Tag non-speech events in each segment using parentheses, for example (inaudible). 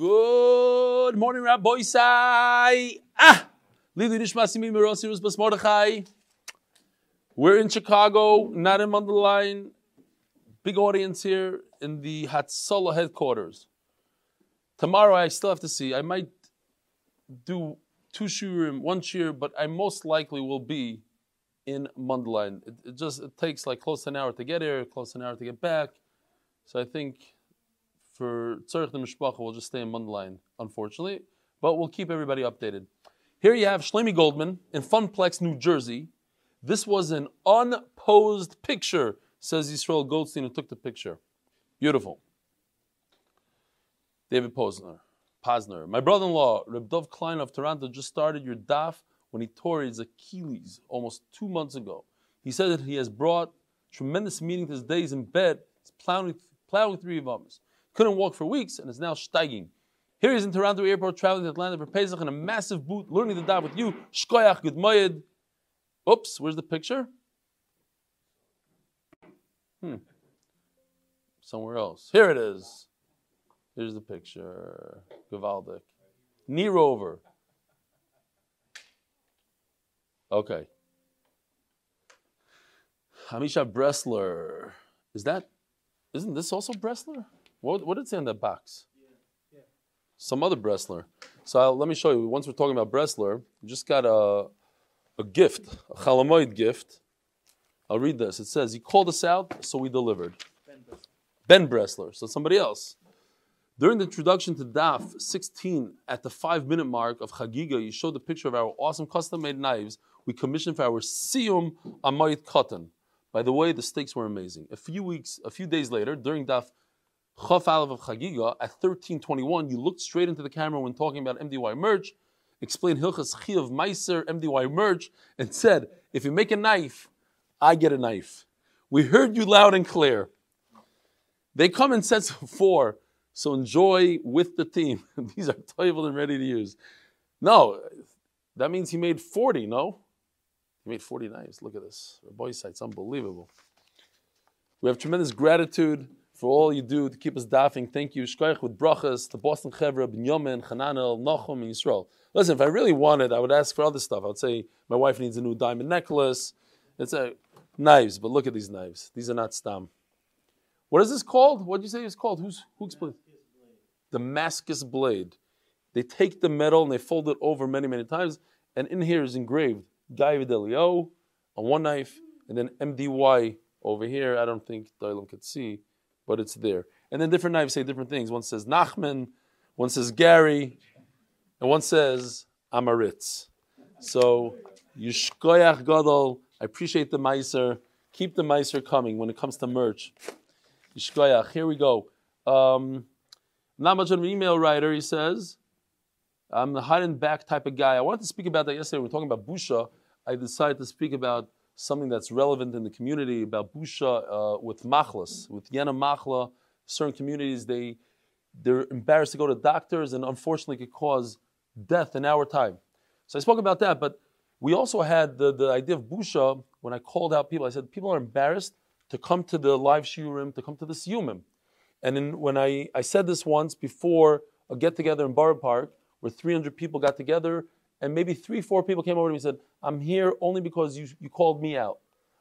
Good morning, Rabbi. Ah, Lili Bas Mordechai. We're in Chicago, not in Mundelein. Big audience here in the Hatzalah headquarters. Tomorrow, I still have to see. I might do two shiurim, one shiur, but I most likely will be in Mundelein. It, it just it takes like close to an hour to get here, close to an hour to get back. So I think for Tzarech the Mishpacha, we'll just stay in Mundelein, unfortunately. But we'll keep everybody updated. Here you have Shlomi Goldman in Funplex, New Jersey. This was an unposed picture, says Yisrael Goldstein, who took the picture. Beautiful. David Posner. Posner. My brother-in-law, Reb Dov Klein of Toronto, just started your daf when he tore his Achilles almost two months ago. He said that he has brought tremendous meaning to his days in bed. He's plowing, plowing through Yavamas. Couldn't walk for weeks and is now steiging. Here he is in Toronto airport, traveling to Atlanta for Pesach in a massive boot, learning the daf with you. Shkoyach, good. Oops, where's the picture? Hmm. Somewhere else. Here it is. Here's the picture. Gavaldik. Knee rover. Okay. Hamisha Bressler. Is that, isn't this also Bressler? What, what did it say on that box? Some other Bressler. So I'll, let me show you. Once we're talking about Bressler, we just got a, a gift, a Chalamoid gift. I'll read this. It says, He called us out, so we delivered. Ben Bressler. So somebody else. During the introduction to DAF 16, at the five minute mark of Chagiga, you showed the picture of our awesome custom made knives we commissioned for our Siyum Amayit Cotton. By the way, the steaks were amazing. A few weeks, a few days later, during DAF Chaf of Chagiga, at 1321, you looked straight into the camera when talking about MDY merch, explained Hilchas Chi of Meiser MDY merch, and said, if you make a knife, I get a knife. We heard you loud and clear. They come in sets of four. So enjoy with the team. (laughs) These are toivel and ready to use. No, that means he made 40, no? He made 40 knives. Look at this. Side, it's unbelievable. We have tremendous gratitude for all you do to keep us daffing. Thank you. Shkoich with brachas, the Boston Chevra, Binyamin, Hananel, Nachum, and Yisrael. Listen, if I really wanted, I would ask for other stuff. I would say, my wife needs a new diamond necklace. It's a knives, but look at these knives. These are not stam. What is this called? What did you say it's called? Who's, who explained? Damascus blade. They take the metal and they fold it over many, many times, and in here is engraved Guy Videlio on one knife, and then MDY over here. I don't think Dylan could see, but it's there. And then different knives say different things. One says Nachman, one says Gary, and one says Amaritz. So, Yishkoyach Gadol, I appreciate the Meiser. Keep the Meiser coming when it comes to merch. Yishkoyach, here we go. Um, not much of an email writer, he says. I'm the hide and back type of guy. I wanted to speak about that yesterday. We were talking about Busha. I decided to speak about something that's relevant in the community about Busha uh, with Machlas, with Yena Machla. Certain communities, they, they're embarrassed to go to doctors and unfortunately could cause death in our time. So I spoke about that, but we also had the, the idea of Busha when I called out people. I said, people are embarrassed to come to the live shiurim, to come to the siyumim. And in, when I, I said this once before a get together in Borough Park, where 300 people got together, and maybe three, four people came over to me and said, I'm here only because you, you called me out.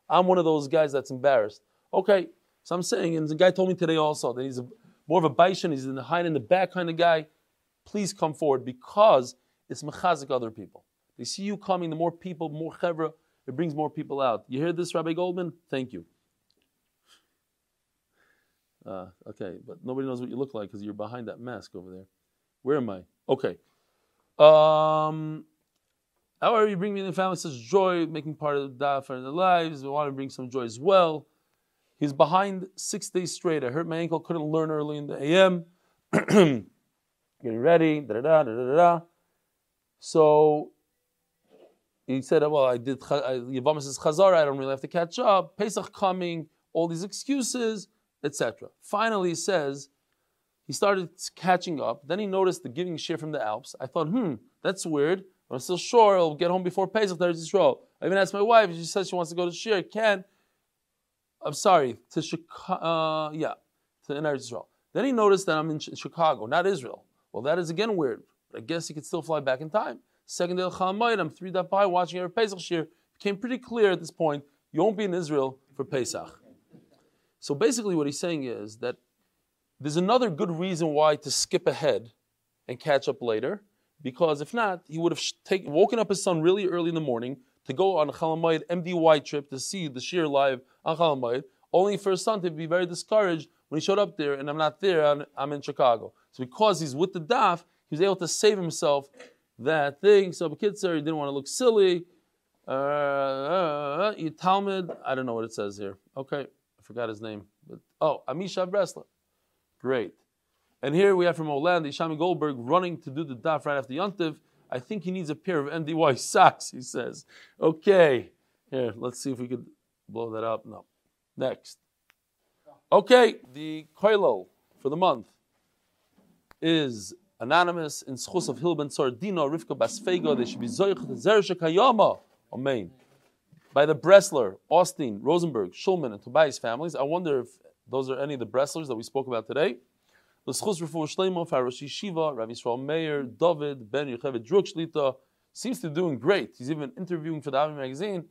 I'm one of those guys that's embarrassed. Okay, so I'm saying, and the guy told me today also that he's a, more of a baishan, he's in the hide in the back kind of guy. Please come forward because it's mechazik other people. They see you coming, the more people, more chevra, it brings more people out. You hear this, Rabbi Goldman? Thank you. Uh, okay, but nobody knows what you look like because you're behind that mask over there. Where am I? Okay. Um, however, you bring me in the family such joy, making part of the daf their lives. We want to bring some joy as well. He's behind six days straight. I hurt my ankle, couldn't learn early in the AM. (clears throat) Getting ready, da da da da da. So he said, "Well, I did. Yavamas is Chazara. I don't really have to catch up. Pesach coming. All these excuses." etc. Finally, he says he started catching up. Then he noticed the giving share from the Alps. I thought, hmm, that's weird. I'm still sure I'll get home before Pesach. There's Israel. I even asked my wife. She says she wants to go to share. Can I'm sorry to Chicago. Uh, yeah, to Eretz Israel. Then he noticed that I'm in Chicago, not Israel. Well, that is again weird. But I guess he could still fly back in time. Second day of Chalamayit, I'm three that by watching every Pesach Shir. Became pretty clear at this point, you won't be in Israel for Pesach. So basically, what he's saying is that there's another good reason why to skip ahead and catch up later, because if not, he would have taken, woken up his son really early in the morning to go on a Chalamayit MDY trip to see the Shir live on Chalamayit, only for his son to be very discouraged when he showed up there and I'm not there, I'm in Chicago. So because he's with the daf, he was able to save himself that thing. So Bekitzer, he didn't want to look silly. Uh, uh, uh, Talmud, I don't know what it says here. Okay, I forgot his name. But, oh, Amisha Bresla. Great. And here we have from Oland, Ishami Goldberg running to do the daf right after Yontiv. I think he needs a pair of MDY (laughs) socks, he says. Okay. Here, let's see if we could blow that up. No. Next. Okay, the koilel for the month is anonymous in schus of Hilben Sordino, Rivka Basfego, they should be Zoich Zersha Kayama. Amen. By the Bressler, Austin, Rosenberg, Schulman, and Tobias families. I wonder if those are any of the Bresslers that we spoke about today. The schus refu Shleimo, Farash Shiva, Rav Yisrael Meir, David, Ben Yocheved Druk seems to be doing great. He's even interviewing for the Avi magazine.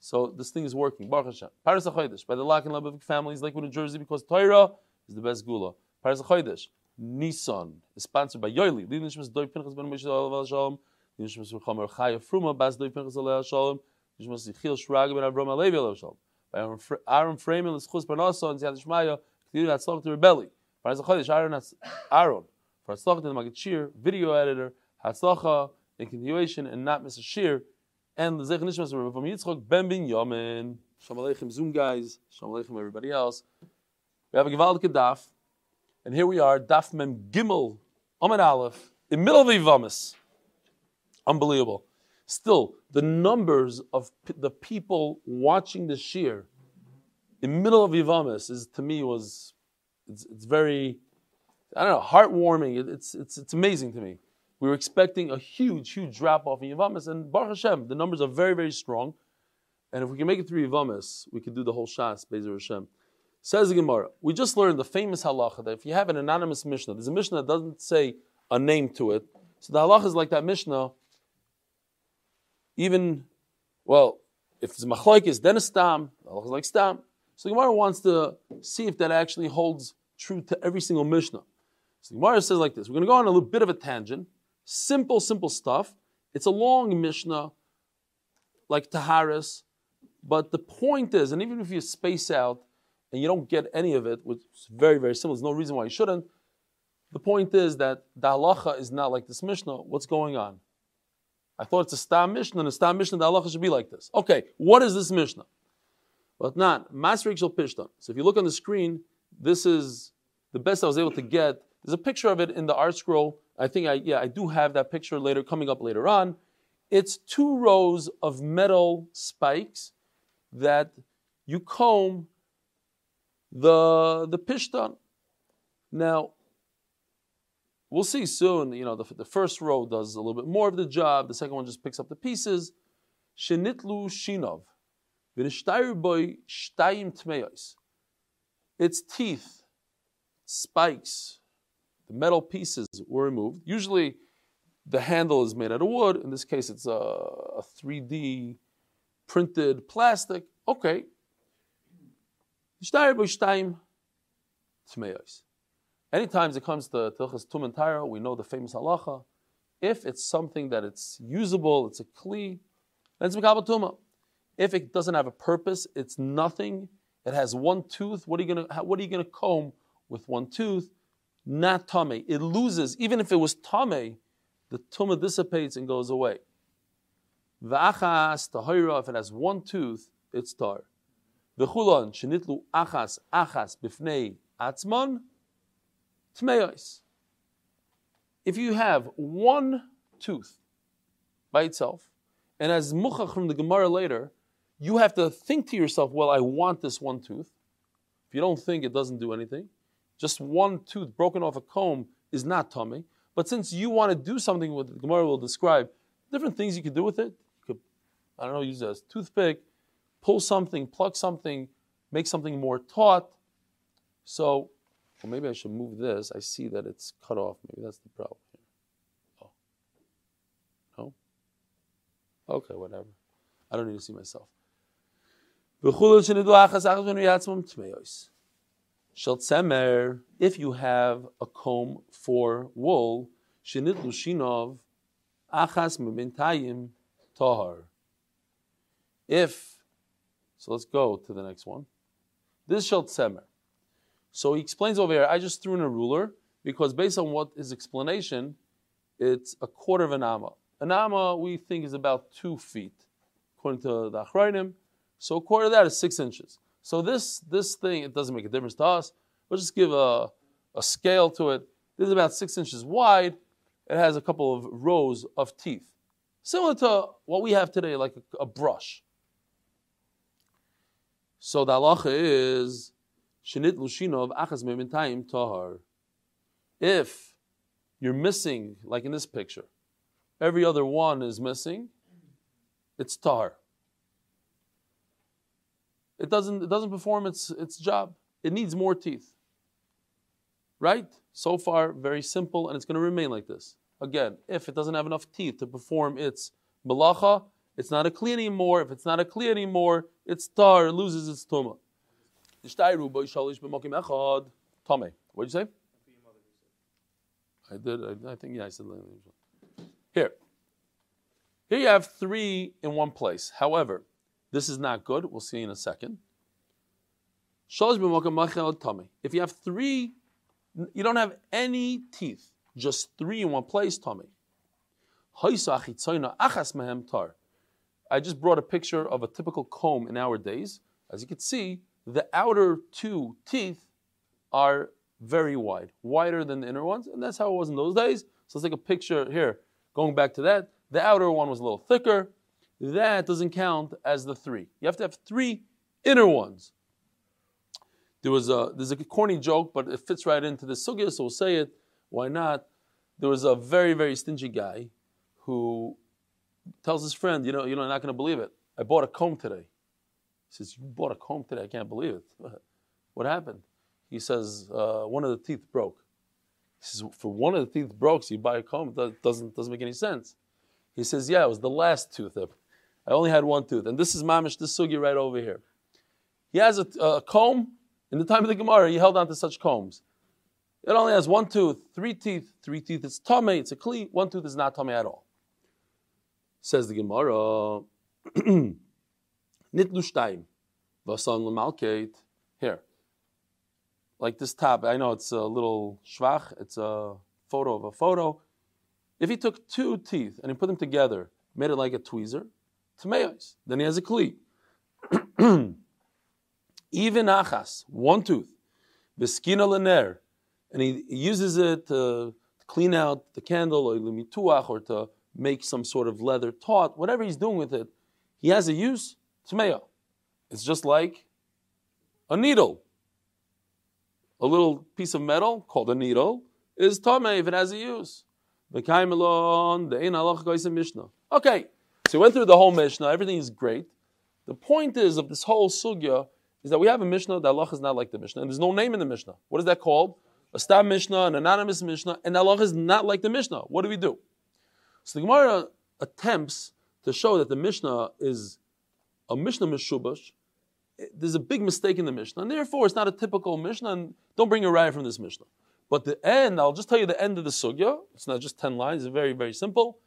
So this thing is working. Baruch Hashem. Paris HaChodesh, by the Lack and Lubbock families, Lakewood, New Jersey, because Torah is the best gula. Paris HaChodesh, Nissan, is sponsored by Yoili. Lidin Shmas Doi Pinchas Ben Moshe Alav Shalom. Lidin Shmas Ruchamer Chaya Fruma, Bas Doi Pinchas Alav Shalom. Lidin Shmas Yichil Shrag Ben Avram Alevi Alav Shalom. By Aaron Freeman, L'schus Parnasa, and Ziyad Shmaya, K'tiru Hatzlach to Rebelli. Paris HaChodesh, Aaron, Aaron, for Hatzlach to the Magid Shir, video editor, Hatzlacha, in continuation, and not Mr. Shir, and the Zech Nishmas Rav Yitzchok Ben Bin Yamin. Shalom Aleichem Zoom guys. Shalom Aleichem everybody else. We have a Givaldik Daf, and here we are, Daf Mem Gimel Amid Aleph, in middle of the Yivamis. Unbelievable. Still, the numbers of p- the people watching the Shir in the middle of Yivamis is to me was it's, it's very I don't know heartwarming. It, it's it's it's amazing to me. We were expecting a huge, huge drop off in Yavamis, and Baruch Hashem, the numbers are very, very strong. And if we can make it through Yavamis, we can do the whole Shas, Bezer Hashem. Says the Gemara, we just learned the famous halacha that if you have an anonymous Mishnah, there's a Mishnah that doesn't say a name to it. So the halacha is like that Mishnah, even, well, if it's machlaikis, then a stam, halacha is like stam. So the Gemara wants to see if that actually holds true to every single Mishnah. So the Gemara says like this, we're going to go on a little bit of a tangent, Simple, simple stuff. It's a long Mishnah, like Taharis, but the point is, and even if you space out and you don't get any of it, which is very, very simple, there's no reason why you shouldn't. The point is that the halacha is not like this Mishnah. What's going on? I thought it's a stam Mishnah, and a stam Mishnah, the halacha should be like this. Okay, what is this Mishnah? But not Masrik Shal Pishtan. So if you look on the screen, this is the best I was able to get. There's a picture of it in the art scroll. I think I yeah I do have that picture later coming up later on. It's two rows of metal spikes that you comb the the pishtan. Now we'll see soon. You know the, the first row does a little bit more of the job. The second one just picks up the pieces. Shenitlu shinov boy shtayim tmeyos. Its teeth, spikes, the metal pieces were removed. Usually the handle is made out of wood. In this case, it's a, a 3D printed plastic. Okay. Anytime it comes to Tilchas Tum and Tyra, we know the famous halacha. If it's something that it's usable, it's a kli, then it's Mekabal Tuma. If it doesn't have a purpose, it's nothing. It has one tooth. What are you gonna comb with one tooth? not tame. It loses, even if it was tame, the tumah dissipates and goes away. V'achas tahira, if it has one tooth, it's tar. V'chulon shenitlu achas achas bifnei atzmon tmeyos. If you have one tooth by itself, and as muchach from the Gemara later, you have to think to yourself, well, I want this one tooth. If you don't think, it doesn't do anything just one tooth broken off a comb is not tummy. But since you want to do something with it, the Gemara will describe different things you could do with it. You could, I don't know, use it as toothpick, pull something, plug something, make something more taut. So Well, maybe I should move this. I see that it's cut off. Maybe that's the problem here. Oh. No? Okay, whatever. I don't need to see myself. If you have a comb for wool, lushinov achas mebintayim tahar. If, so let's go to the next one. This shel. So he explains over here, I just threw in a ruler because based on what his explanation, it's a quarter of an amma. An amma we think is about two feet, according to the Achrayim. So a quarter of that is six inches. So this this thing, it doesn't make a difference to us. We'll just give a, a scale to it. This is about six inches wide. It has a couple of rows of teeth. Similar to what we have today, like a, a brush. So the halacha is Achas Tahar. If you're missing, like in this picture, every other one is missing, it's Tahar. It doesn't, it doesn't perform its, its job. It needs more teeth. Right? So far, very simple, and it's going to remain like this. Again, if it doesn't have enough teeth to perform its malacha, it's not a kli anymore. If it's not a kli anymore, it's tar, loses its tumah. What did you say? I did. I, think yeah. I said here. Here you have three in one place. However, this is not good. We'll see in a second. If you have three, you don't have any teeth, just three in one place, tummy. I just brought a picture of a typical comb in our days. As you can see, the outer two teeth are very wide, wider than the inner ones, and that's how it was in those days. So let's take a picture here. Going back to that, the outer one was a little thicker. That doesn't count as the three. You have to have three inner ones. There was a there's a corny joke, but it fits right into the sugya, so we'll say it. Why not? There was a very very stingy guy who tells his friend, you know, you're not going to believe it. I bought a comb today. He says, You bought a comb today? I can't believe it. (laughs) What happened? He says, uh, One of the teeth broke. He says, For one of the teeth broke, so you buy a comb? That doesn't, doesn't make any sense. He says, Yeah, it was the last tooth. I only had one tooth. And this is Mamish, this sugi right over here. He has a, a comb. In the time of the Gemara, he held on to such combs. It only has one tooth, three teeth. Three teeth, it's tame, it's a kli. One tooth is not tame at all. Says the Gemara. (clears throat) Nitlu Vasan Lamalkate. Here. Like this top. I know it's a little schwach. It's a photo of a photo. If he took two teeth and he put them together, made it like a tweezer, tomatoes, then he has a kli. (clears throat) Even achas, one tooth, v'skina lener, and he uses it to clean out the candle or lumituach or to make some sort of leather taut, whatever he's doing with it, he has a use. Tmeya. It's just like a needle. A little piece of metal called a needle is tame if it has a use. Okay, so we went through the whole Mishnah. Everything is great. The point is of this whole sugya is that we have a Mishnah that Allah is not like the Mishnah, and there's no name in the Mishnah. What is that called? A stam Mishnah, an anonymous Mishnah, and Allah is not like the Mishnah. What do we do? So the Gemara attempts to show that the Mishnah is a Mishnah Mishubash, there's a big mistake in the Mishnah, and therefore it's not a typical Mishnah, and don't bring a raya from this Mishnah. But the end, I'll just tell you the end of the sugya. It's not just 10 lines, it's very, very simple.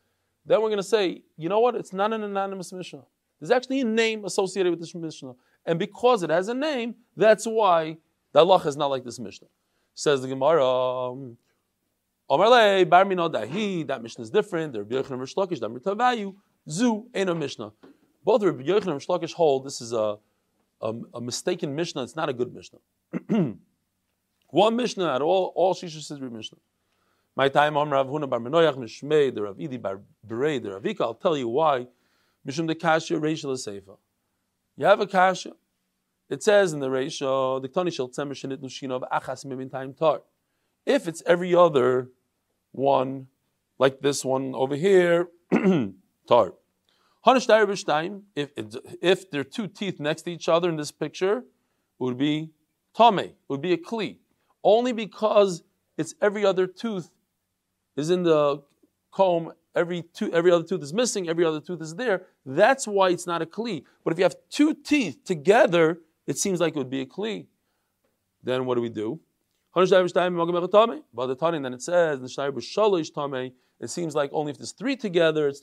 Then we're going to say, you know what? It's not an anonymous Mishnah. There's actually a name associated with this Mishnah. And because it has a name, that's why the Allah is not like this Mishnah. Says the Gemara, um, that Mishnah is different. there Rabbi Yochanan Rish Lakish, that value. Zu ain't a Mishnah. Both Rabbi Yochanan and Shlokish hold this is a, a, a, mistaken Mishnah. It's not a good Mishnah. (clears throat) One Mishnah at all, all Shisha says Mishnah. My time, Am Rav Huna Bar Menoyach Mishmei, the Rav Idi Bar Berei, the Ravika. I'll tell you why. Mishum the Kasha Reishal Seifa. You have a Kasha. It says in the Reisha, the Ktani Shel Tzemer Shenit Nushinov Achas Mibin Time Tar. If it's every other one, like this one over here, (clears throat) tar. If, if there are two teeth next to each other in this picture, it would be tame, it would be a kli. only because it's every other tooth is in the comb, every, every other tooth is missing, every other tooth is there. That's why it's not a kli. But if you have two teeth together, it seems like it would be a kli. Then what do we do? By the time then it says it seems like only if there's three together it's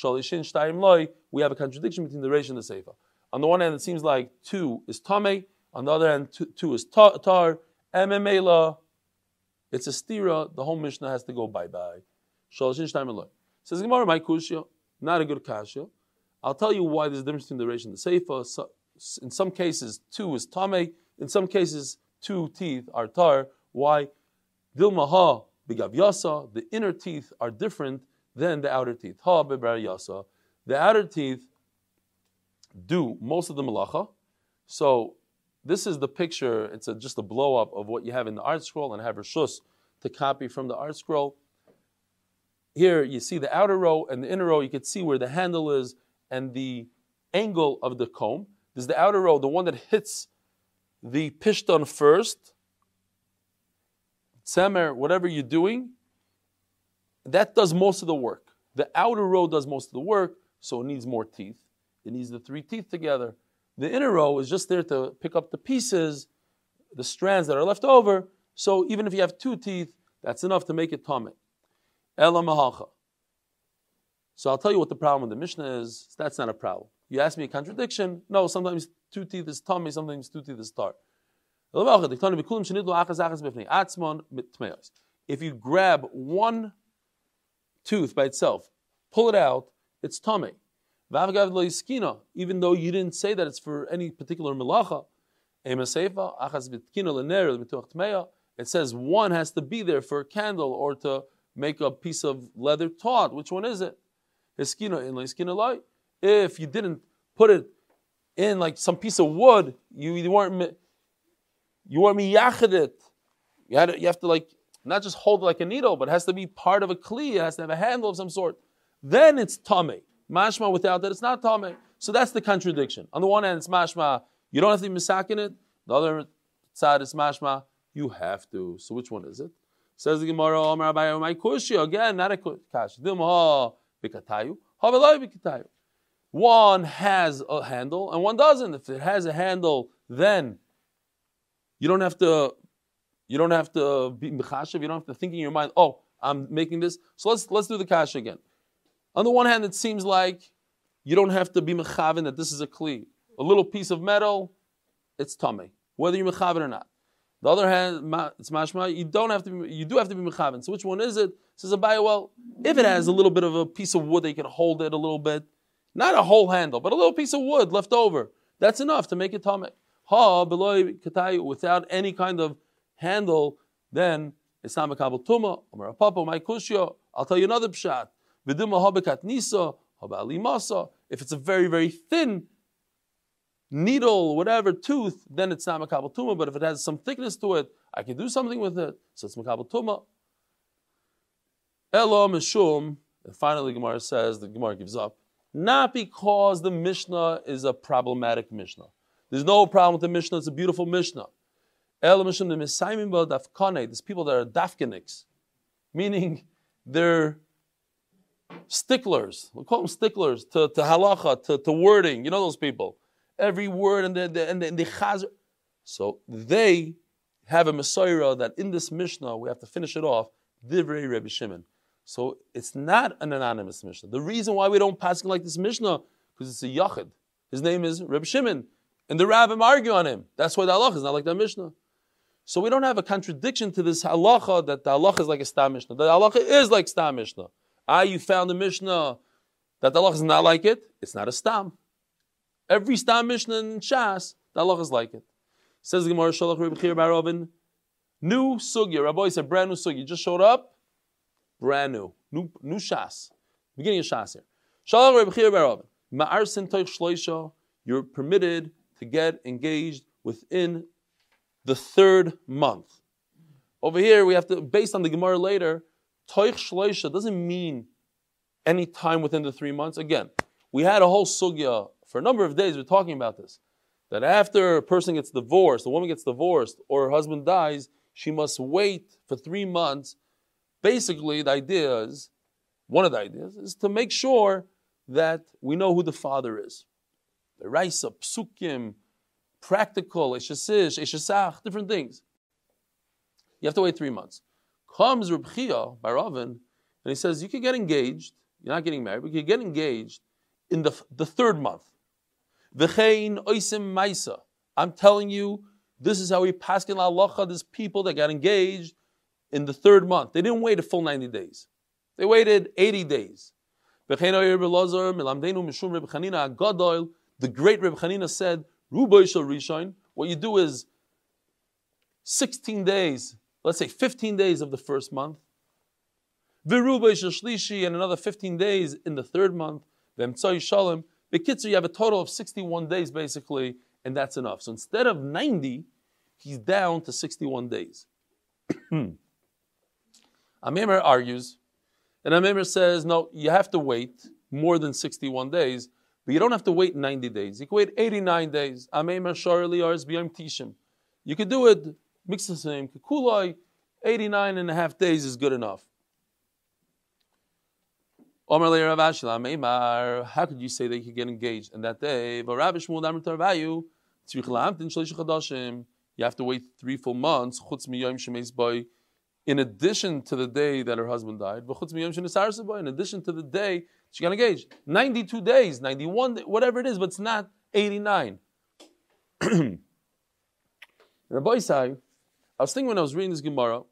tame. We have a contradiction between the Reish and the Seifa. On the one hand, it seems like two is tame. On the other hand, two, two is tar. tar it's a stira. The whole Mishnah has to go bye bye. Says Gemara, my kushya, not a good kasha. I'll tell you why there's a difference between the Reish and the Seifa. So, in some cases, two is tame. In some cases, two teeth are tar. Why? Dilmaha bigav yasa. The inner teeth are different than the outer teeth. The outer teeth do most of the malacha. So this is the picture. It's a, just a blow up of what you have in the art scroll and have Rishus to copy from the art scroll. Here you see the outer row and the inner row. You can see where the handle is and the angle of the comb. This is the outer row, the one that hits the pishton first. Semer, whatever you're doing, that does most of the work. The outer row does most of the work, so it needs more teeth. It needs the three teeth together. The inner row is just there to pick up the pieces, the strands that are left over. So even if you have two teeth, that's enough to make it tummy. Ela mahacha. So I'll tell you what the problem with the Mishnah is. That's not a problem. You ask me a contradiction. No, sometimes two teeth is tummy, sometimes two teeth is tar. If you grab one tooth by itself, pull it out, it's tummy even though you didn't say that it's for any particular melacha. It says one has to be there for a candle or to make a piece of leather taut. Which one is it? If you didn't put it in like some piece of wood, you, you weren't you weren't miyachid it. You, had to, you have to like not just hold like a needle, but it has to be part of a kli. It has to have a handle of some sort. Then it's tummy. Mashma without that, it's not Tomei. So that's the contradiction. On the one hand, it's mashma, you don't have to be misakin it. The other side is mashma, you have to. So which one is it? Says the Gemara, Omar Abaye, my kushi, again, not a kash. Dimha bikatayu, bikatayu. One has a handle and one doesn't. If it has a handle, then you don't have to you don't have to uh, be mechashav, you don't have to think in your mind, oh, I'm making this. So let's let's do the kash again. On the one hand, it seems like you don't have to be mechavin that this is a kli. A little piece of metal, it's tummy, whether you're mechavin or not. The other hand, it's mashma. You don't have to. Be, you do have to be mechavin. So which one is it? Says Abaye. Well, if it has a little bit of a piece of wood, they can hold it a little bit, not a whole handle, but a little piece of wood left over. That's enough to make it tummy. Ha beloy katayu without any kind of handle, then it's not mekabel tuma. Papa, my kushya. I'll tell you another pshat. If it's a very, very thin needle, whatever, tooth, then it's not makabel tuma. But if it has some thickness to it, I can do something with it. So it's makabel tuma. Elo mishum. And finally, Gemara says the Gemara gives up, not because the Mishnah is a problematic Mishnah. There's no problem with the Mishnah. It's a beautiful Mishnah. There's people that are dafkaniks, meaning they're sticklers. We call them sticklers to, to halacha, to, to wording. You know those people. Every word and the, the, and the, and the chaz. So they have a Messiah that in this Mishnah, we have to finish it off, Divrei Rebbe Shimon. So it's not an anonymous Mishnah. The reason why we don't pass it like this Mishnah, because it's a Yachid. His name is Rebbe Shimon. And the rabbim argue on him. That's why the halacha is not like that Mishnah. So we don't have a contradiction to this halacha that the halacha is like a stam Mishnah. The halacha is like stam Mishnah. Ah, you found a Mishnah that the Allah is not like it. It's not a stam. Every stam Mishnah in Shas, the Allah is like it. Says the Gemara Shalach Rebbe Chir Barovin, new sugya. Rabbi said brand new sugya. Just showed up, brand new, new, new Shas, beginning of Shas here. Shalach Rebbe Chir Barovin, Ma'arsin Toich Shloisha. You're permitted to get engaged within the third month. Over here, we have to, based on the Gemara later, Toich Shloisha doesn't mean any time within the three months. Again, we had a whole sugya for a number of days. We're talking about this. That after a person gets divorced, a woman gets divorced, or her husband dies, she must wait for three months. Basically, the idea is, one of the ideas is to make sure that we know who the father is. The Raisa, Psukim, practical, Eshesish, Eshesach, different things. You have to wait three months. Comes Reb Chia Baravin, and he says, You can get engaged, you're not getting married, but you get engaged in the, the third month. V'chein oisim maisa. I'm telling you, this is how we pass in halacha. There's people that got engaged in the third month. They didn't wait a full 90 days. They waited 80 days. The great Reb Chanina said, what you do is 16 days, let's say 15 days of the first month, and another 15 days in the third month, Shalom. Bekitzer, you have a total of 61 days basically, and that's enough. So instead of 90, he's down to 61 days. (clears throat) Amimer argues, and Amimer says, no, you have to wait more than 61 days, but you don't have to wait 90 days. You can wait 89 days. You could do it, mix the same, Kukulai, 89 and a half days is good enough. How could you say that you could get engaged? And that day, you have to wait three full months, in addition to the day that her husband died, in addition to the day she got engaged. 92 days, 91, whatever it is, but it's not 89. (clears throat) Rabbi Sai, I was thinking when I was reading this Gemara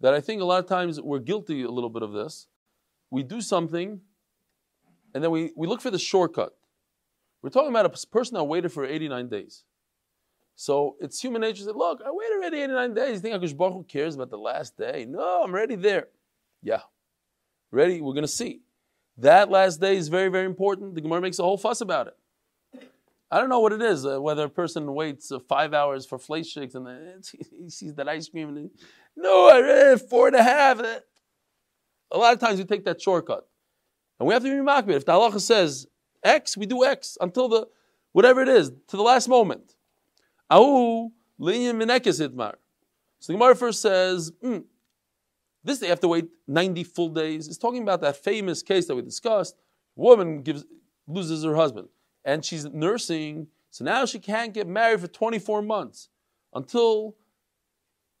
that I think a lot of times we're guilty a little bit of this we do something and then we, we look for the shortcut. We're talking about a person that waited for 89 days. So it's human nature to say, look, I waited already 89 days. You think Akash Baruch Hu cares about the last day? No, I'm already there. Yeah. Ready? We're going to see. That last day is very, very important. The Gemara makes a whole fuss about it. I don't know what it is, uh, whether a person waits uh, five hours for shakes and then (laughs) he sees that ice cream and he, no, I read four and a half. A lot of times we take that shortcut. And we have to be makbid. If the halacha says X, we do X until the, whatever it is, to the last moment. Ahu. So the Gemara first says, mm, this they have to wait 90 full days. It's talking about that famous case that we discussed. Woman gives, loses her husband and she's nursing, so now she can't get married for 24 months until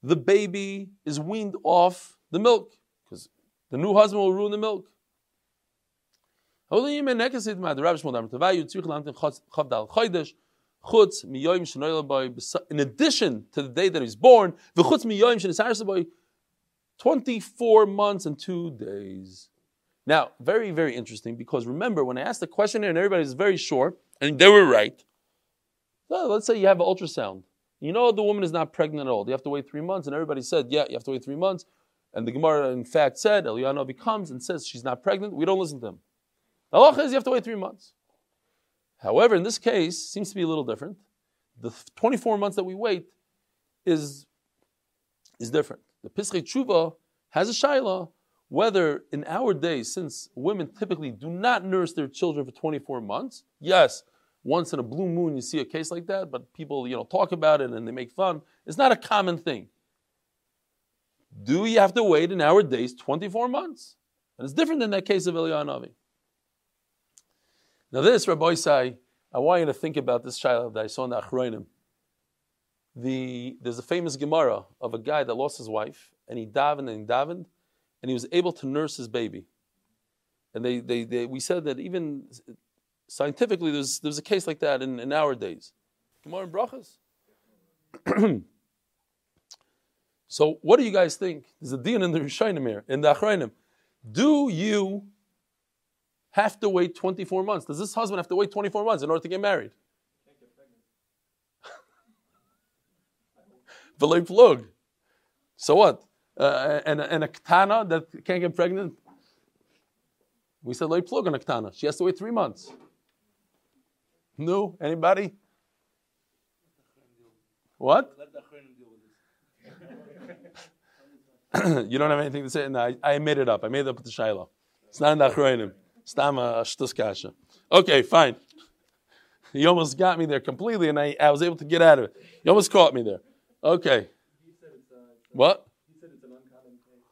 the baby is weaned off the milk. Because the new husband will ruin the milk. In addition to the day that he's born, 24 months and two days. Now, very, very interesting because remember, when I asked the question and everybody everybody's very sure, and they were right. So let's say you have an ultrasound. You know the woman is not pregnant at all. You have to wait three months, and everybody said, yeah, you have to wait three months. And the Gemara, in fact, said, Eliyahu comes and says she's not pregnant. We don't listen to him. The halacha is you have to wait three months. However, in this case, seems to be a little different. The 24 months that we wait is, is different. The Pischei Tshuva has a shaila whether in our days, since women typically do not nurse their children for 24 months, yes, once in a blue moon you see a case like that, but people you know talk about it and they make fun. It's not a common thing do you have to wait in our days 24 months? And it's different than that case of Eliyahu. Now this, Rabbi Isai, I want you to think about this child that I saw in the Achroinim. The, there's a famous Gemara of a guy that lost his wife, and he davened and he davened, and he was able to nurse his baby. And they, they, they we said that even scientifically, there's, there's a case like that in, in our days. Gemara and Brachas. (clears throat) So, what do you guys think? There's a din in the Rishayim here, in the Achrayim. Do you have to wait 24 months? Does this husband have to wait 24 months in order to get married? V'lei plug. So what? Uh, and, and a ktana that can't get pregnant? We said lay plug on a ktana. She has to wait three months. No? Anybody? What? (coughs) you don't have anything to say? No, I, I, made it up. I made it up with the Shiloh. It's not in the Achroinim. Stama Shtuskasha. Okay, fine. (laughs) You almost got me there completely, and I, I was able to get out of it. You almost caught me there. Okay. It's uh, What? The said it's an uncommon case.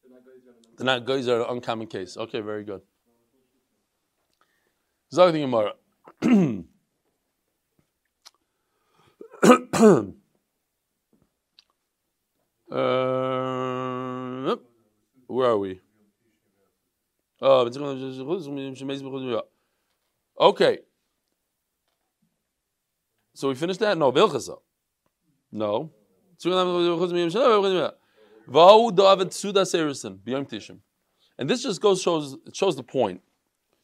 So they're not going They're not guys are an uncommon case. Okay, very good. Zog the Gemara. Uh, where are we? Uh, Okay. So we finished that? No, Vilchasa. No. And this just goes shows it shows the point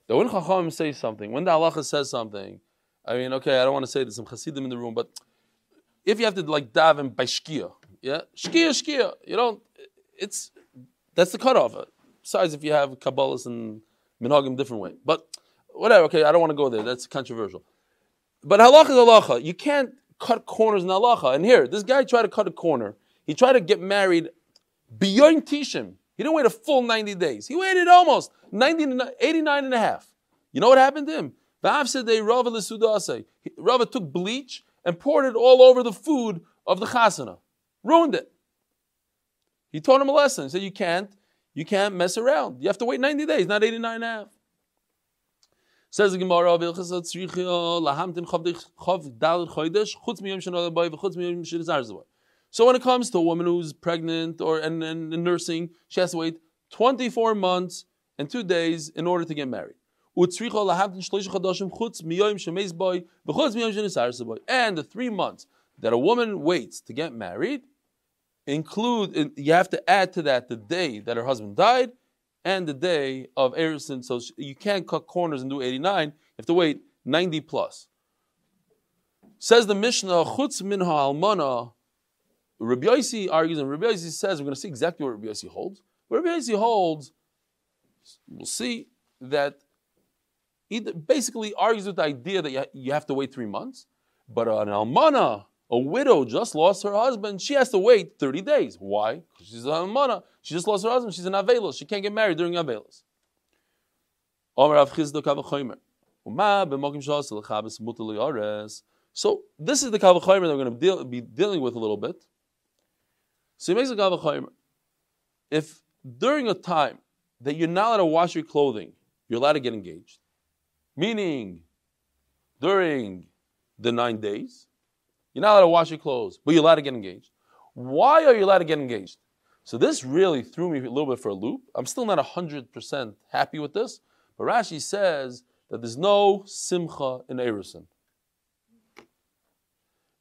that when Chacham says something, when the halacha says something, I mean, okay, I don't want to say there's some Hasidim in the room, but if you have to like daven by shkia, yeah, shkia, shkia, you don't. It's that's the cutoff. Besides, if you have Kabbalahs and minhagim different way, but whatever. Okay, I don't want to go there. That's controversial. But halacha is halacha. You can't cut corners in halacha. And here, this guy tried to cut a corner. He tried to get married beyond Tishim. He didn't wait a full 90 days. He waited almost 90, 89 and a half. You know what happened to him? Rava took bleach and poured it all over the food of the chasana. Ruined it. He taught him a lesson. He said, you can't, you can't mess around. You have to wait 90 days, not 89 and a half. Says the Gemara, so when it comes to a woman who's pregnant or and, and, and nursing, she has to wait 24 months and two days in order to get married. And the three months that a woman waits to get married include you have to add to that the day that her husband died and the day of Erison. So you can't cut corners and do 89. You have to wait 90 plus. Says the Mishnah, Chutz minha almana. Rabbi Yossi argues, and Rabbi Yossi says, we're going to see exactly what Rabbi Yossi holds. What Rabbi Yossi holds, we'll see that he basically argues with the idea that you have to wait three months. But an almana, a widow just lost her husband, she has to wait 30 days. Why? Because she's a almana. She just lost her husband. She's an avelos. She can't get married during avelos. So this is the kavachomer that we're going to deal, be dealing with a little bit. So he makes a kavachomer. If during a time that you're not allowed to wash your clothing, you're allowed to get engaged, meaning during the nine days, you're not allowed to wash your clothes, but you're allowed to get engaged. Why are you allowed to get engaged? So this really threw me a little bit for a loop. I'm still not 100% happy with this, but Rashi says that there's no simcha in Erison.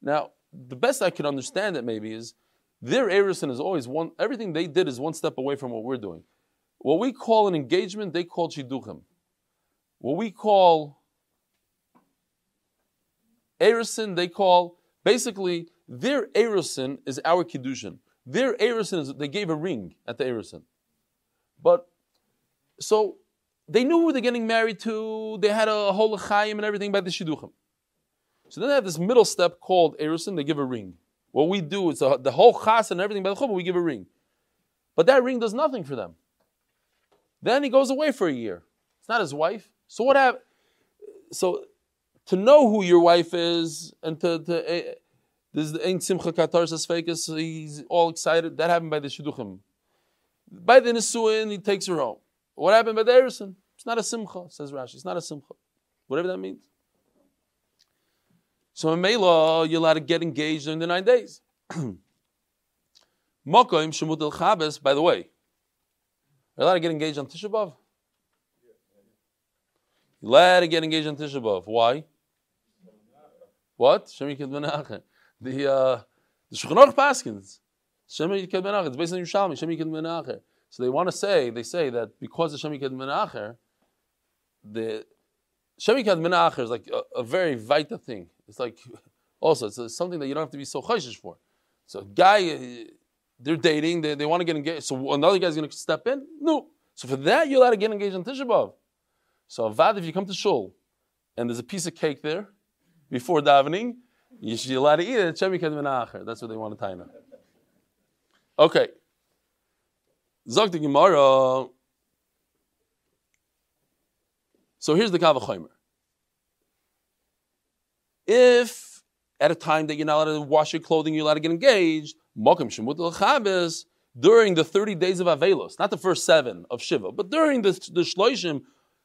Now, the best I can understand it maybe is their Erison is always one, everything they did is one step away from what we're doing. What we call an engagement, they call chiduchim. What we call Erison, they call, basically, their Erison is our Kiddushin. Their Erison is, they gave a ring at the Erison. But, so, they knew who they're getting married to, they had a whole chayim and everything by the Shidduchim. So then they have this middle step called Erison, they give a ring. What we do is the whole chas and everything by the chuppah, we give a ring. But that ring does nothing for them. Then he goes away for a year. It's not his wife. So what happened? So to know who your wife is and to, to uh, this ain't simcha katar says he's all excited. That happened by the shidduchim. By the nisuin, he takes her home. What happened by the erison? It's not a simcha, says Rashi. It's not a simcha. Whatever that means. So in Mela, you're allowed to get engaged during the nine days. (clears throat) Mokoim Shemut el by the way, you're allowed to get engaged on Tisha. Allowed to get engaged on Tisha B'Av. Why? What? Shemi Kid Menachem. The uh, the Shulchan Paskins. Shemi Kid Menachem. It's based on Yerushalmi. Shemi Kid Menachem. So they want to say, they say that because of Shemi Kid Menachem, the Shemi Kid Menachem is like a, a very vital thing. It's like also it's something that you don't have to be so chayshish for. So guy, they're dating, they, they want to get engaged. So another guy's going to step in. No. So for that, you're allowed to get engaged on Tisha B'av. So Avad, if you come to shul and there's a piece of cake there before davening, you should be allowed to eat it. That's what they want to tie now. Okay. Zog the Gemara. So here's the Kavachomer. If at a time that you're not allowed to wash your clothing, you're allowed to get engaged, Mokim Shemut Chabes during the 30 days of Avelos, not the first seven of Shiva, but during the, the Shloishim,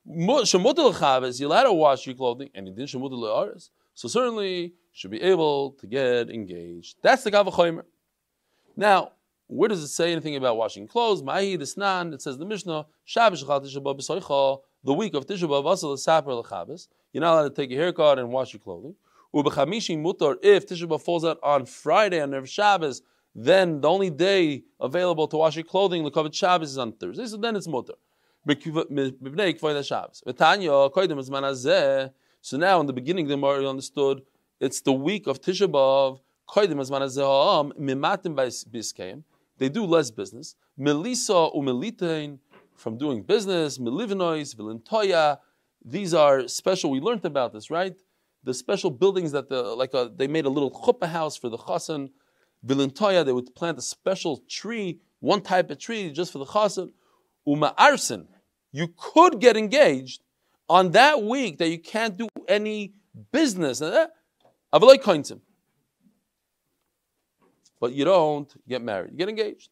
Shemut Chabes, you're allowed to wash your clothing, and you didn't Shemut Ares. So certainly should be able to get engaged. That's the Gavachomer. Now, where does it say anything about washing clothes? Ma'i Desnan, it says the Mishnah, Shabbos the week of Tisha B'Av Asal Saper Lechabes. You're not allowed to take a haircut and wash your clothing. Ubechamishi Mutar, if Tisha B'Av falls out on Friday on Erev Shabbos, then the only day available to wash your clothing, Lekavit Shabbos, is on Thursday, so then it's Mutar. So now in the beginning, the Mari understood it's the week of Tisha B'Av, they do less business. Melissa umelitain from doing business, milivinois, vilintoya. These are special. We learned about this, right? The special buildings that the like a, they made a little chuppah house for the chassan. Vilintoya, they would plant a special tree, one type of tree just for the chassan. Uma arsen, you could get engaged on that week that you can't do any business. Eh? But you don't get married. You get engaged.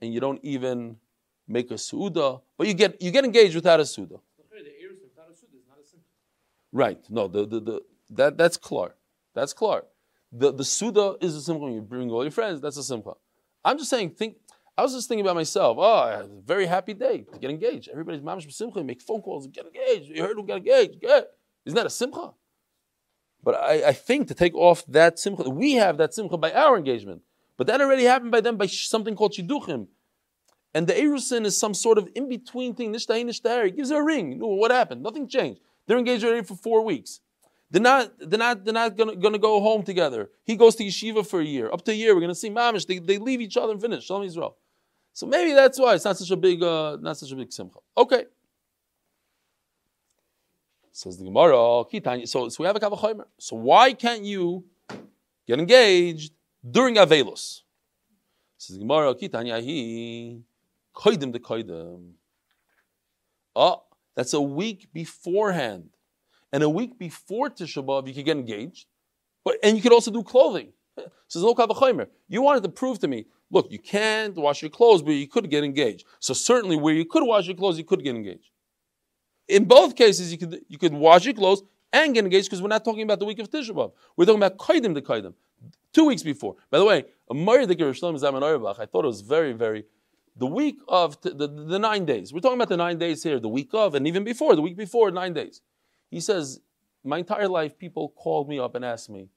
and you don't even make a suda, but you get you get engaged without a suda. Right. No, the, the, the that that's clear. That's clear. The the suda is a simcha. You bring all your friends. That's a simcha. I'm just saying. Think. I was just thinking about myself. Oh, very happy day to get engaged. Everybody's mamish simcha. Make phone calls. Get engaged. You heard who got engaged. Get. Isn't that a simcha? But I, I, think to take off that simcha, we have that simcha by our engagement. But that already happened by them by something called shidduchim. And the Erusin is some sort of in between thing. Nishtahi nishtahir. He gives her a ring. What happened? Nothing changed. They're engaged already for four weeks. They're not, they're not, they're not gonna, gonna go home together. He goes to yeshiva for a year. Up to a year, we're gonna see mamish. They, they leave each other and finish. Shalom Yisrael. So maybe that's why it's not such a big, uh, not such a big simcha. Okay. Says the Gemara, so, so we have a Kavachomer. So why can't you get engaged during Avelos? Says the Gemara, Kitanya hi koidim de koidim. Oh, that's a week beforehand. And a week before Tisha B'Av, you could get engaged. But, and you could also do clothing. Says no Kavachomer. You wanted to prove to me, look, you can't wash your clothes, but you could get engaged. So certainly where you could wash your clothes, you could get engaged. In both cases, you could you could wash your clothes and get engaged because we're not talking about the week of Tisha B'av. We're talking about Kaidim the Kaidim, two weeks before. By the way, a the Yerushalayim Zaman I thought it was very very the week of the, the, the nine days. We're talking about the nine days here, the week of, and even before the week before nine days. He says, my entire life, people called me up and asked me,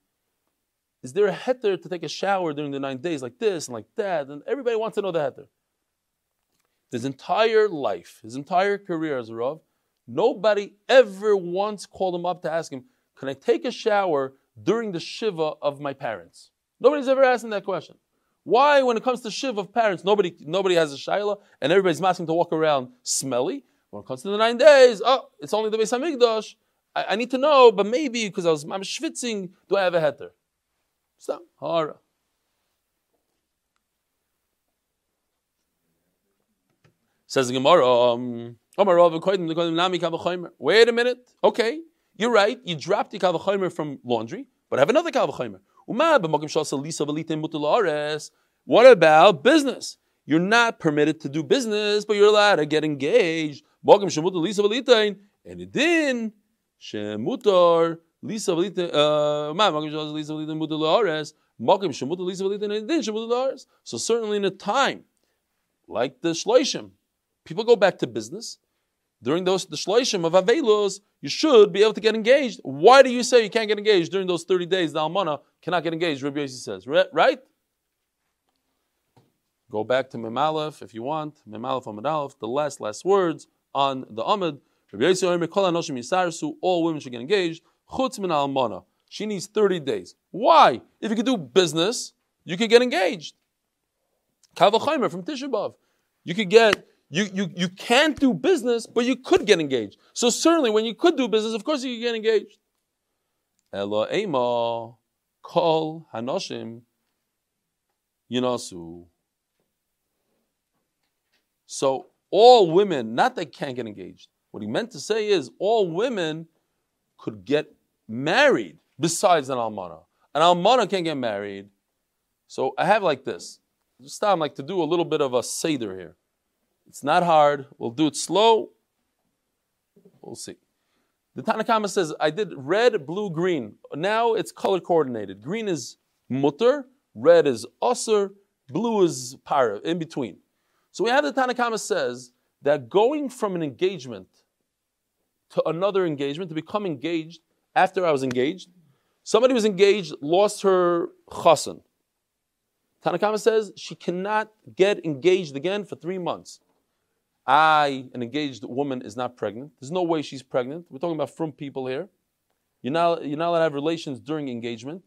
is there a heter to take a shower during the nine days like this and like that? And everybody wants to know the heter. His entire life, his entire career as a Rav, Nobody ever once called him up to ask him, Can I take a shower during the Shiva of my parents? Nobody's ever him that question. Why, when it comes to Shiva of parents, nobody, nobody has a Shaila and everybody's asking to walk around smelly? When it comes to the nine days, oh, it's only the Beis Hamikdash. I, I need to know, but maybe because I was I'm schwitzing, do I have a heter? Stop. Hara. Says the Gemara, um, Wait a minute. Okay, you're right. You dropped the kavachomer from laundry, but I have another kavachomer. What about business? You're not permitted to do business, but you're allowed to get engaged. And it did. Shemutar lisa So certainly in a time like the shloishim, people go back to business during those the shloishim of Avelos, you should be able to get engaged. Why do you say you can't get engaged during those 30 days? The Almana cannot get engaged, Rabbi Yossi says. Right? Go back to Memalef if you want. Memalef Amid Aleph, the last, last words on the Amid. All women should get engaged. She needs 30 days. Why? If you could do business, you could get engaged. Kavachaimer from Tisha You could get you, you, you can't do business, but you could get engaged. So certainly when you could do business, of course you could get engaged. Elo ema kol hanoshim yinasu. So all women, not they can't get engaged. What he meant to say is all women could get married besides an almana. An almana can't get married So I have like this. Just time like to do a little bit of a seder here. It's not hard. We'll do it slow. We'll see. The Tanakhama says, I did red, blue, green. Now it's color coordinated. Green is mutter, red is usr, blue is para, in between. So we have the Tanakhama says that going from an engagement to another engagement, to become engaged after I was engaged, somebody was engaged, lost her chasen. Tanakama says she cannot get engaged again for three months. I, an engaged woman, is not pregnant. There's no way she's pregnant. We're talking about from people here. You're not, you're not allowed to have relations during engagement.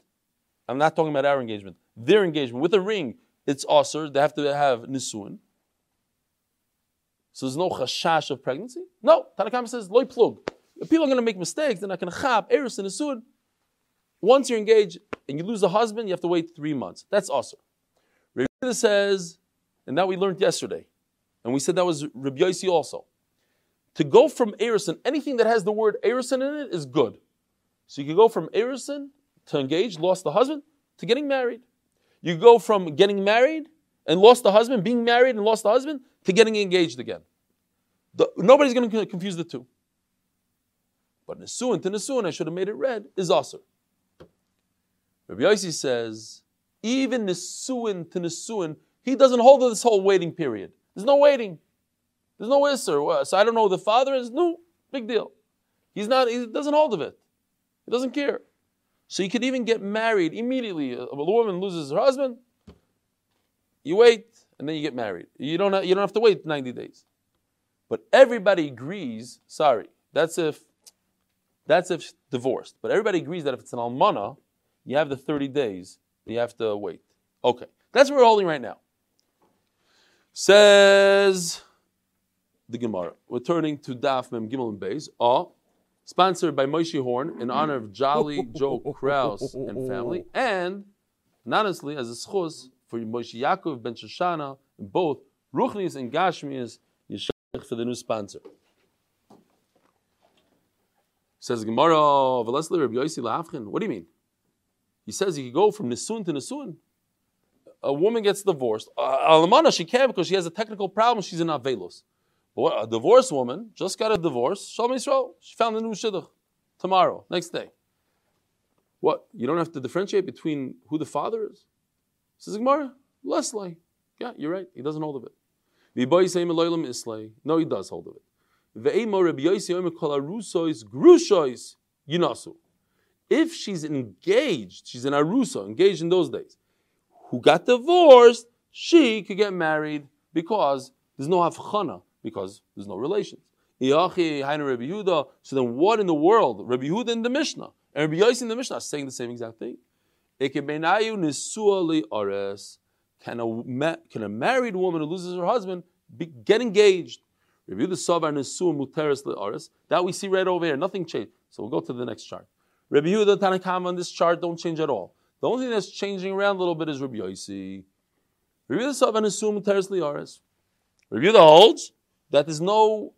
I'm not talking about our engagement. Their engagement with a ring, it's usher. They have to have nisuin. So there's no chashash of pregnancy. No, Tanakam says loy plug. If people are going to make mistakes, they're not going to chab eris and nisuin. Once you're engaged and you lose a husband, you have to wait three months. That's usher. Rabbi says, and that we learned yesterday, and we said that was Rabbi Yossi also. To go from Erison, anything that has the word Erison in it is good. So you can go from Erison to engage, lost the husband, to getting married. You go from getting married and lost the husband, being married and lost the husband, to getting engaged again. The, nobody's going to confuse the two. But Nisuin to Nisuin, I should have made it red, is also. Rabbi Yossi says, even Nisuin to Nisuin, he doesn't hold this whole waiting period. There's no waiting. There's no Isser. So I don't know who the father is. No, big deal. He's not, he doesn't hold of it. He doesn't care. So you could even get married immediately. A woman loses her husband, you wait, and then you get married. You don't have, you don't have to wait 90 days. But everybody agrees, sorry, that's if that's if divorced. But everybody agrees that if it's an almana, you have the 30 days you have to wait. Okay, that's what we're holding right now. Says the Gemara. We're turning to Daf Mem Gimel and Beis. Ah, sponsored by Moshe Horn in honor of Jolly Joe Kraus and family, and honestly as a schus for Moshe Yaakov ben Shoshana, and both Ruchnis and Gashmias Yeshach for the new sponsor. Says Gemara, What do you mean? He says he could go from Nisun to Nisun. A woman gets divorced. Uh, Alamana, she can't because she has a technical problem. She's in Avelos. But a divorced woman just got a divorce. Shalom Yisrael. She found a new shidduch tomorrow, next day. What? You don't have to differentiate between who the father is? Says Gemara, Leslie. Yeah, you're right. He doesn't hold of it. No, he does hold of it. If she's engaged, she's an arusa, engaged in those days, who got divorced, she could get married because there's no havchana, because there's no relations. So then what in the world? Rabbi Yehuda in the Mishnah and Rabbi Yossi in the Mishnah are saying the same exact thing. Can a, can a married woman who loses her husband be, get engaged? Review the Savar Muteris Le'aris. That we see right over here. Nothing changed. So we'll go to the next chart. Rabbi Yehuda Tanakama on this chart don't change at all. The only thing that's changing around a little bit is Rabbi Yossi. Rabbi Yehuda Sav and assume Teres Liaris. Rabbi Yehuda holds that there's no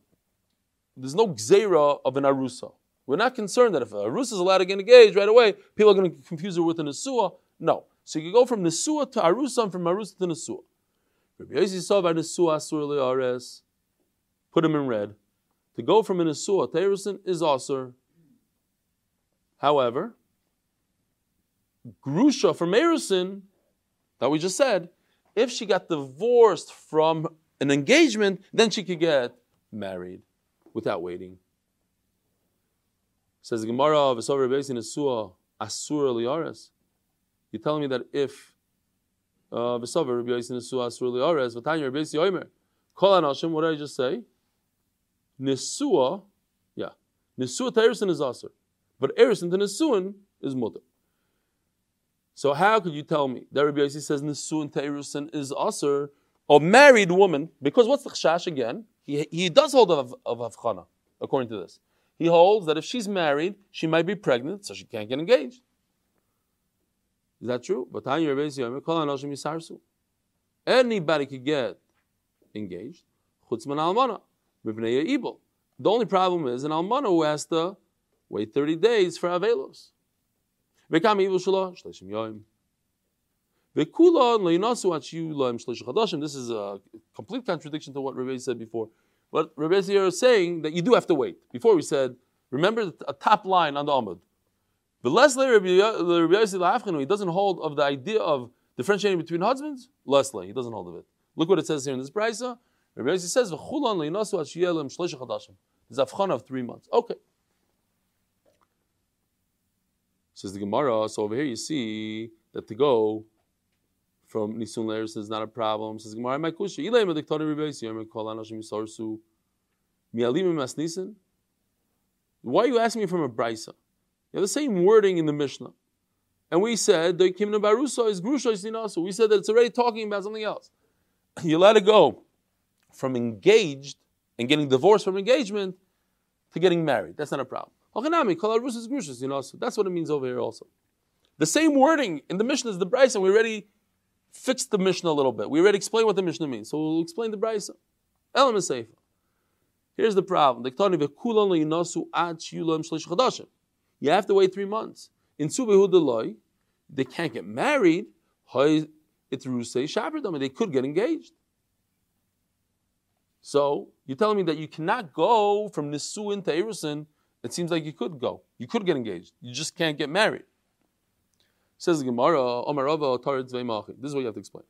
there's no gzera of an arusa. We're not concerned that if a arusa is allowed to get engaged right away, people are going to confuse her with an asua. No. So you can go from nesua to arusa and from arusa to nesua. Nesua. Put him in red. To go from an asua to erusin is asur. However, Grusha from Erusin, that we just said, if she got divorced from an engagement, then she could get married without waiting. Says Gemara of Asur Asur Liares. You're telling me that if uh, V'sover Rabbi Yossi Nesua Asur Liares, V'tanya Rabbi Yossi Omer, Kol Anashim, what did I just say? Nesua, yeah, Nesua Terusin is Asur. But Eris into Nesuin is mutter. So how could you tell me that Rabbi Yossi says Nesuin to Erusin is Aser, a married woman, because what's the chashash again? He, he does hold of, of Havchana, according to this. He holds that if she's married, she might be pregnant, so she can't get engaged. Is that true? But Anybody could get engaged. The only problem is an almana who has to Wait 30 days for Avelos. This is a complete contradiction to what Rabbi said before. But Rabbi is saying that you do have to wait. Before we said, remember a top line on the Amud. The Leslie Rabbi he doesn't hold of the idea of differentiating between husbands. Leslie, he doesn't hold of it. Look what it says here in this brisa. Rabbi Yossi says, "V'chulon le'inasu achiyu la'im chadashim." There's of three months. Okay. Says the Gemara. So over here you see that to go from Nisun Leris is not a problem. Says Gemara, my kusha. Ilay yomer kol. Why are you asking me from a brisa? You have the same wording in the Mishnah. And we said the kimna is grusha is We said that it's already talking about something else. You let it go from engaged and getting divorced from engagement to getting married. That's not a problem. You know, so that's what it means over here also. The same wording in the Mishnah is the brisa. we already fixed the Mishnah a little bit. We already explained what the Mishnah means. So we'll explain the Bryce. Element Sefer. Here's the problem. You have to wait three months. In Subehu they can't get married. It's Rusei They could get engaged. So you're telling me that you cannot go from Nisuin to Erusin. It seems like you could go. You could get engaged. You just can't get married. Says the Gemara, This is what you have to explain.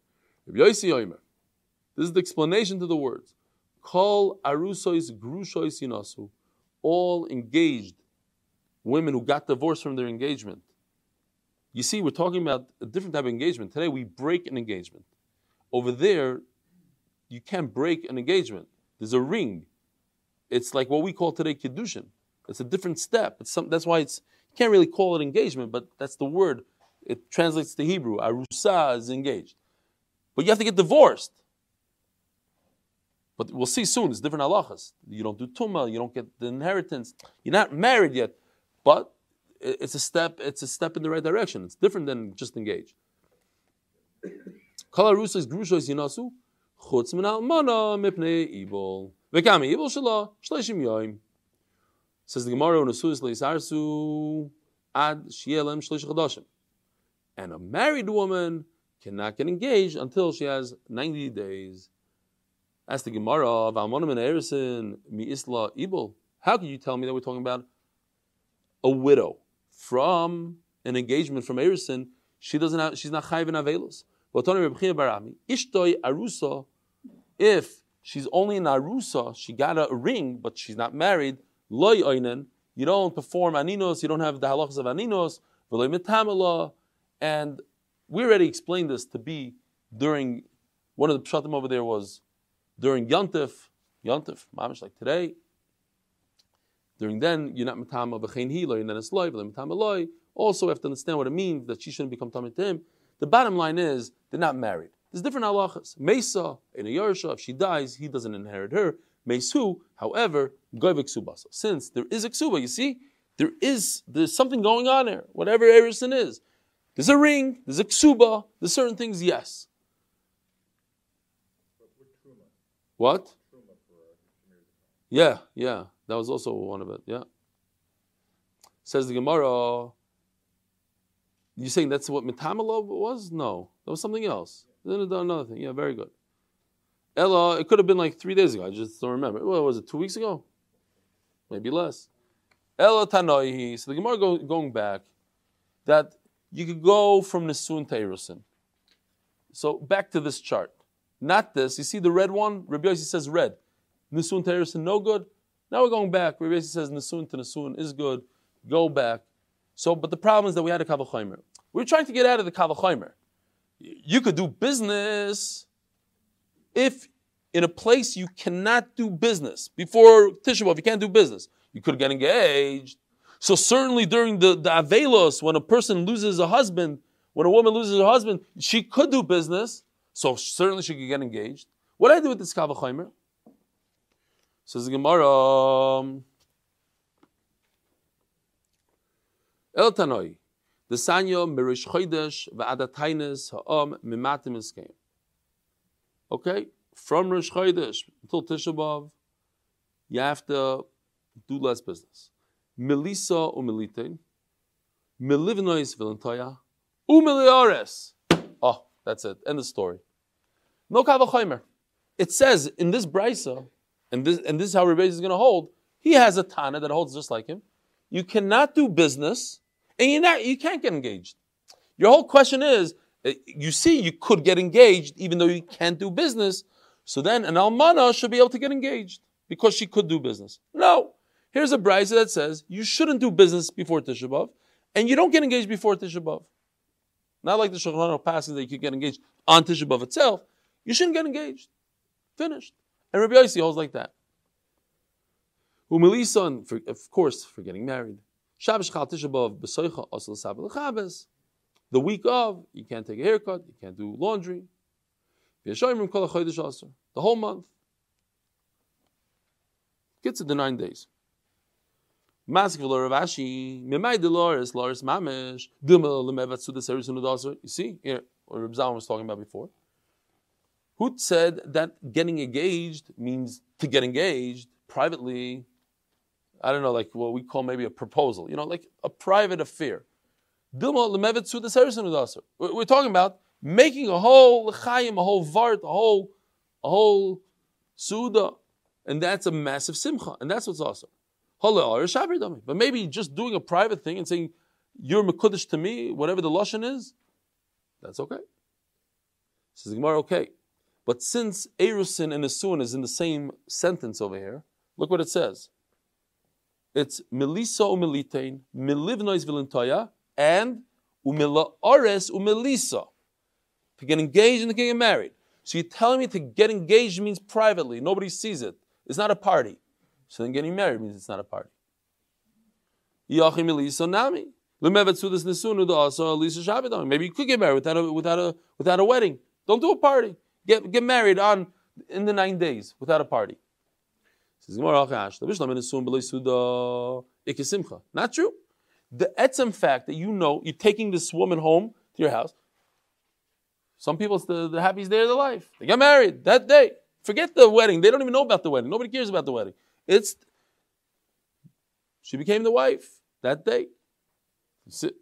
This is the explanation to the words. Call arusois grushois yinasu. All engaged women who got divorced from their engagement. You see, we're talking about a different type of engagement. Today we break an engagement. Over there, you can't break an engagement. There's a ring. It's like what we call today kiddushin. It's a different step. Some, that's why it's you can't really call it engagement, but that's the word. It translates to Hebrew. Arusa is engaged, but you have to get divorced. But we'll see soon. It's different halachas. You don't do tuma. You don't get the inheritance. You're not married yet, but it's a step. It's a step in the right direction. It's different than just engaged. Kol arusa is grushos yinasu chutz min almana mipnei ibol. Vekami ibol shelo shleishim yoim. Says the Gemara on Asus Leisarsu ad shielem shlish chadashim. And a married woman cannot get engaged until she has 90 days. Ask the Gemara of Almonim and Erison mi isla ibol. How can you tell me that we're talking about a widow from an engagement from Erison? She doesn't have, she's not chayv in. Ishtoi arusa if she's only an arusa, she got a ring, but she's not married, loy oinen, you don't perform aninos, you don't have the halachas of aninos, v'loy and we already explained this to be during, one of the pshatim over there was during Yontif, Yontif, mamish like today, during then, you're not matama b'chein hilo, you're not a loy, v'loy metama loy, also have to understand what it means that she shouldn't become tamid to him. The bottom line is, they're not married. There's different halachas. Mesa in a Yersha, if she dies, he doesn't inherit her. Mesu, however, goivik subasa. Since there is a ksuba, you see, there is there's something going on there. Whatever erison is, there's a ring, there's a ksuba, there's certain things. Yes. What? Yeah, yeah, that was also one of it. Yeah. Says the Gemara. You saying that's what mitamala was? No, that was something else. Then another thing. Yeah, very good. Ella, it could have been like three days ago. I just don't remember. What was it? Two weeks ago? Maybe less. Ella Tanoi. So the Gemara go, going back that you could go from Nisun to Erusin. So back to this chart. Not this. You see the red one? Rabbi Yossi says red. Nisun to Erusin, no good. Now we're going back. Rabbi Yossi says Nisun to Nisun is good. Go back. So, but the problem is that we had a Kavachaimer. We're trying to get out of the Kavachaimer you could do business if in a place you cannot do business. Before Tisha B'Av, you can't do business. You could get engaged. So certainly during the, the Avelos, when a person loses a husband, when a woman loses her husband, she could do business. So certainly she could get engaged. What do I do with this Kavachaimer? Says the Gemara, um, El Tanoi. The sanyo mirish chodesh va'adatainis ha'om mimatim eskeim. Okay, from Rish Chodesh until Tisha B'av, you have to do less business. Melisa umilitein, milivnois vilantoya, umiliores. Oh, That's it. End the story. No kavachomer. It says in this brisa, and this and this is how Rebbe is going to hold. He has a tana that holds just like him. You cannot do business, and you you can't get engaged. Your whole question is, uh, you see, you could get engaged even though you can't do business. So then an almana should be able to get engaged because she could do business. No, here's a brisa that says you shouldn't do business before Tisha B'av, and you don't get engaged before Tisha B'av. Not like the Shulchan passes that you could get engaged on Tisha B'av itself. You shouldn't get engaged. Finished. And Rabbi Yossi holds like that. For, of course, for getting married. Shabbos Chal B'av. The week of, you can't take a haircut, you can't do laundry. The whole month. Gets to the nine days. You see, here, what Reb Zalman was talking about before. Who said that getting engaged means to get engaged privately? I don't know, like what we call maybe a proposal, you know, like a private affair. We're talking about making a whole chayim, a whole vart, a whole, a whole suda, and that's a massive simcha, and that's what's awesome. But maybe just doing a private thing and saying, you're Mekudesh to me, whatever the Lashon is, that's okay. Says Gemara, okay. But since Erusin and Esun is in the same sentence over here, look what it says. It's Melisa umilitein, milivnois vilintoya, and umila ores umelisa. To get engaged and to get married. So you're telling me to get engaged means privately, nobody sees it. It's not a party. So then getting married means it's not a party. Maybe you could get married without a, without a, without a wedding. Don't do a party. Get, get married on in the nine days without a party. Not true. The etzem fact that you know you're taking this woman home to your house. Some people, it's the, the happiest day of their life. They get married that day. Forget the wedding. They don't even know about the wedding. Nobody cares about the wedding. It's she became the wife that day. The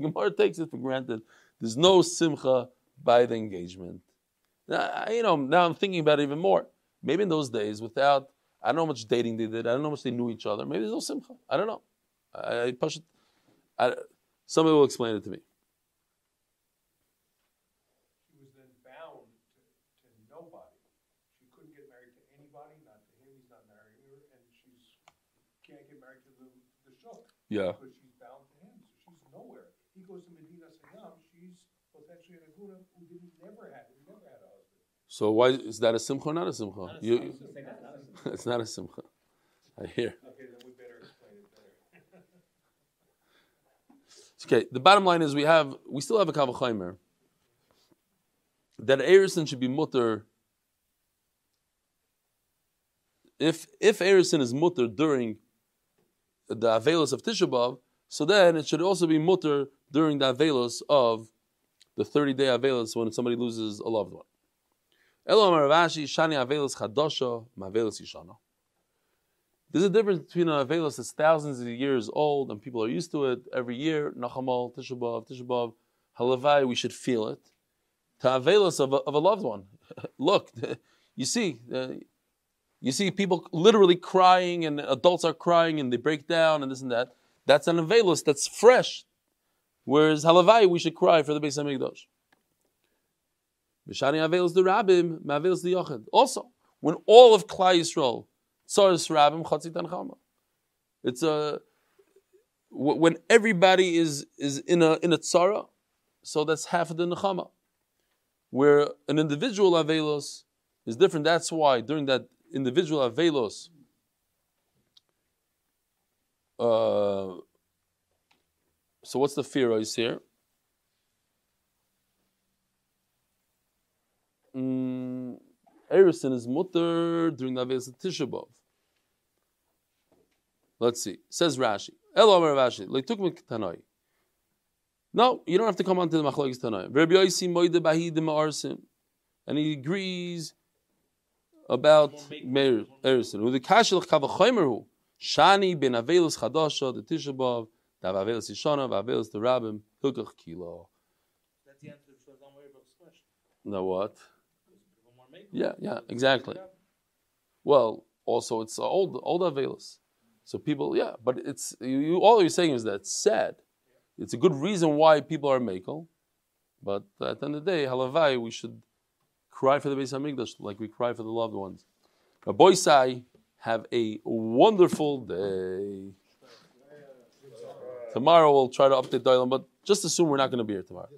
Gemara takes it for granted. There's no simcha by the engagement. Now, you know, now I'm thinking about it even more. Maybe in those days, without I don't know how much dating they did. I don't know how much they knew each other. Maybe there's no simcha. I don't know. I, I push it. I, somebody will explain it to me. She was then bound to, to nobody. She couldn't get married to anybody, not to him, he's not marrying her, and she's, can't get married to the, the shuk. Yeah. Because she's bound to him, so she's nowhere. He goes to Medina Sayyam, she's potentially an aguna who didn't, never had, who never had a husband. So why is that a simcha or not a simcha? You- (laughs) it's not a simcha. I hear. Okay, then we better explain it better. (laughs) Okay, the bottom line is we have we still have a kavachaimer that Erison should be mutter. If if Erison is mutter during the Avelos of Tisha B'av, so then it should also be mutter during the Avelos of the 30 day Avelos when somebody loses a loved one. Elo Ravashi, Shani Avelos Chadosha, Mavelos Yishana. There's a difference between an Avelos that's thousands of years old and people are used to it every year, Nachamal, Tisha B'av, Tisha B'av, Halavai, we should feel it, to Avelos of a, of a loved one. (laughs) Look, (laughs) you see, uh, you see people literally crying and adults are crying and they break down and this and that. That's an Avelos that's fresh. Whereas Halavai, we should cry for the Beis HaMikdash. Mishani Avelos the Rabbim, Mavelos the Yochid. Also, when all of Klai Yisrael, Tzaris Rabbim, Chatzit Chama. It's a wh- when everybody is is in a in a tzara, so that's half of the nechama. Where an individual avelos is different. That's why during that individual avelos, uh, so what's the fear is here? Mm, Erison is mutter during the avelos of Tisha B'av. Let's see. Says Rashi. Elo Amar Rashi. Me Tanoi. No, you don't have to come on to the Machlokes Tanoi. And he agrees about. Who the Kashel Kavachoimeru. Shani ben Avelus Chadasha, the Tisha B'av, the Avelus Yishana, the Avelus the Rabbim, Hilkach Kilo. No what? Yeah, yeah, exactly. Well, also it's old old avelis. So people, yeah, but it's you, you. All you're saying is that it's sad. It's a good reason why people are makel, but at the end of the day, halavai, we should cry for the Beis Hamikdash like we cry for the loved ones. Rabbi Sai, have a wonderful day. Tomorrow we'll try to update Dialogue, but just assume we're not going to be here tomorrow.